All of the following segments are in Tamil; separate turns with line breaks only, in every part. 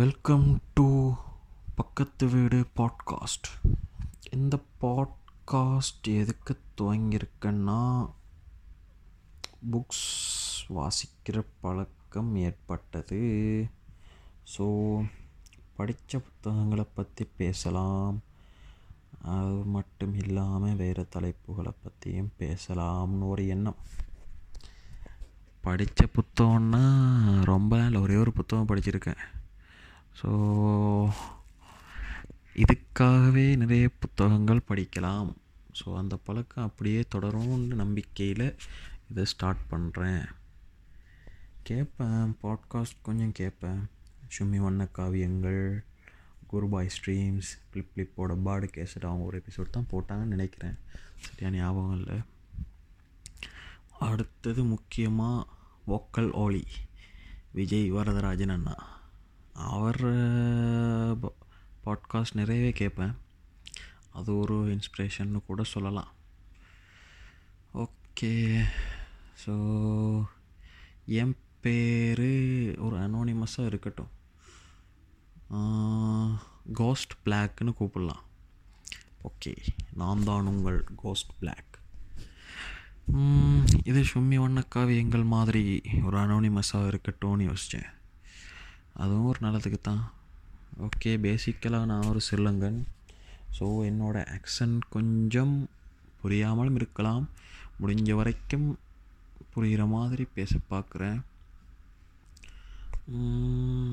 வெல்கம் டு பக்கத்து வீடு பாட்காஸ்ட் இந்த பாட்காஸ்ட் எதுக்கு துவங்கியிருக்கேன்னா புக்ஸ் வாசிக்கிற பழக்கம் ஏற்பட்டது. ஸோ படித்த புத்தகங்களை பற்றி பேசலாம். அது மட்டும் இல்லாமல் வேறு தலைப்புகளை பற்றியும் பேசலாம்னு ஒரு எண்ணம். படித்த புத்தகம்னா ரொம்ப நாள் ஒரே ஒரு புத்தகம் படிச்சிருக்கேன். ஸோ இதுக்காகவே நிறைய புத்தகங்கள் படிக்கலாம். ஸோ அந்த பழக்கம் அப்படியே தொடரும்னு நம்பிக்கையில் இதை ஸ்டார்ட் பண்ணுறேன் கேட்பேன் பாட்காஸ்ட் கொஞ்சம் கேட்பேன் சும்மி வண்ண காவியங்கள் குருபாய் ஸ்ட்ரீம்ஸ் ஃப்ளிப் ஃப்ளிப்போட பாடு கேசட் அவங்க ஒரு எபிசோட் தான் போட்டாங்கன்னு நினைக்கிறேன். சரியான ஞாபகம் இல்லை. அடுத்தது முக்கியமாக வோக்கல் ஓலி விஜய் வரதராஜன் அண்ணா. அவர் பாட்காஸ்ட் நிறையவே கேட்பேன். அது ஒரு இன்ஸ்பிரேஷன்னு கூட சொல்லலாம். ஓகே ஸோ என் பேர் ஒரு அனோனிமஸாக இருக்கட்டும். கோஸ்ட் பிளாக்னு கூப்பிடலாம். ஓகே நான் தான் உங்கள் கோஸ்ட் பிளாக் இது சும்மி வண்ண எங்கள் மாதிரி ஒரு அனோனிமஸாக இருக்கட்டும்னு யோசித்தேன் அதுவும் ஒரு நல்லதுக்கு தான். ஓகே பேசிக்கலாக நான் ஒரு சிறுலங்கன். ஸோ என்னோடய ஆக்சன்ட் கொஞ்சம் புரியாமலும் இருக்கலாம். முடிஞ்ச வரைக்கும் புரிகிற மாதிரி பேச பார்க்குறேன்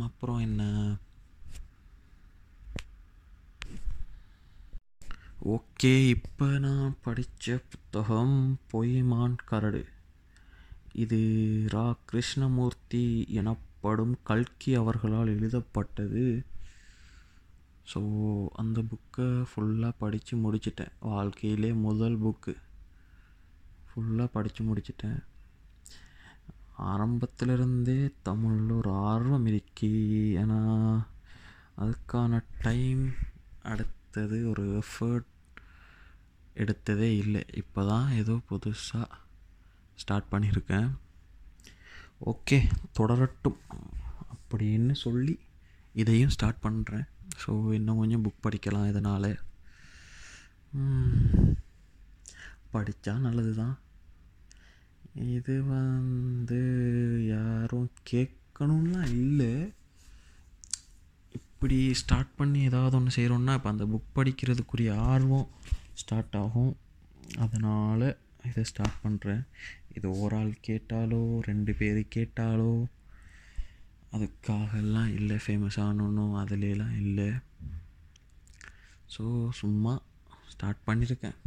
அப்புறம் என்ன? ஓகே இப்போ நான் படித்த புத்தகம் பொய்மான் கரடு. இது ரா கிருஷ்ணமூர்த்தி எனப்படும் கல்கி அவர்களால் எழுதப்பட்டது. ஸோ அந்த புக்கை ஃபுல்லாக படித்து முடிச்சிட்டேன். வாழ்க்கையிலே முதல் புக்கு ஃபுல்லாக படித்து முடிச்சிட்டேன். ஆரம்பத்திலிருந்தே தமிழில் ஒரு ஆர்வம் இருக்கி ஏன்னா அதுக்கான டைம் அடுத்தது ஒரு எஃபர்ட் எடுத்ததே இல்லை. இப்போ தான் ஏதோ புதுசாக ஸ்டார்ட் பண்ணியிருக்கேன். ஓகே தொடரட்டும் அப்படின்னு சொல்லி இதையும் ஸ்டார்ட் பண்ணுறேன் ஸோ இன்னும் கொஞ்சம் புக் படிக்கலாம் இதனால். படித்தா நல்லது தான் இது வந்து யாரும் கேட்கணும்லாம் இல்லை. இப்படி ஸ்டார்ட் பண்ணி ஏதாவது ஒன்று செய்கிறோன்னா இப்போ அந்த புக் படிக்கிறதுக்குரிய ஆர்வம் ஸ்டார்ட் ஆகும். அதனால் இதை ஸ்டார்ட் பண்ணுறேன் இது ஒரு ஆள் கேட்டாலோ ரெண்டு பேர் கேட்டாலோ அதுக்காகலாம் இல்லை ஃபேமஸ் ஆகணும் அதுலலாம் இல்லை. ஸோ சும்மா ஸ்டார்ட் பண்ணியிருக்கேன்.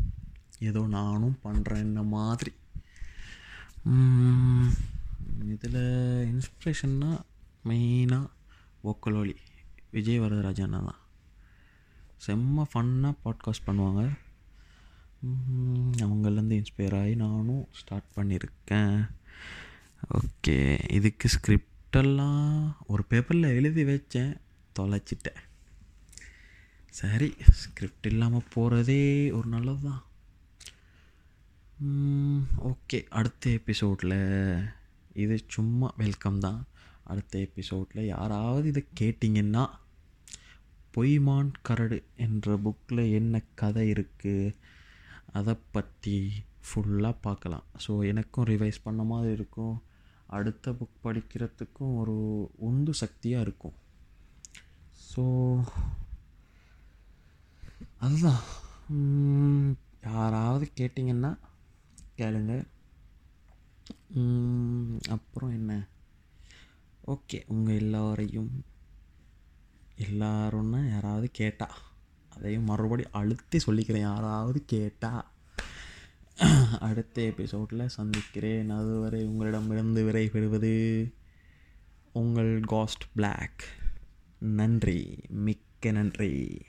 ஏதோ நானும் பண்ணுறேன் இந்த மாதிரி. இதில் இன்ஸ்பிரேஷன்னா மெயினாக ஒக்கலோலி விஜய் வரதராஜன் தான் செம்ம ஃபன்னாக பாட்காஸ்ட் பண்ணுவாங்க. அவங்கள்லேருந்து இன்ஸ்பயர் ஆகி நானும் ஸ்டார்ட் பண்ணியிருக்கேன். ஓகே இதுக்கு ஸ்கிரிப்டெல்லாம் ஒரு பேப்பரில் எழுதி வச்சேன். தொலைச்சிட்டேன். சரி ஸ்கிரிப்ட் இல்லாமல் போகிறதே ஒரு நல்லது தான் ஓகே அடுத்த எபிசோடில் இது சும்மா வெல்கம் தான். அடுத்த எபிசோடில் யாராவது இதை கேட்டிங்கன்னா பொய்மான் கரடு என்ற புக்கில் என்ன கதை இருக்குது அதை பற்றி ஃபுல்லாக பார்க்கலாம் ஸோ எனக்கும் ரிவைஸ் பண்ண மாதிரி இருக்கும். அடுத்த புக் படிக்கிறதுக்கும் ஒரு உந்து சக்தியாக இருக்கும். ஸோ அதுதான். யாராவது கேட்டிங்கன்னா கேளுங்க. அப்புறம் என்ன? ஓகே உங்கள் எல்லோரையும் எல்லாரும்னா யாராவது கேட்டால் அதையும் மறுபடி அழுத்தி சொல்லிக்கிறேன். யாராவது கேட்டா அடுத்த எபிசோடில் சந்திக்கிறேன். அதுவரை உங்களிடமிருந்து விடைபெறுவது உங்கள் காஸ்ட் பிளாக் நன்றி. மிக்க நன்றி.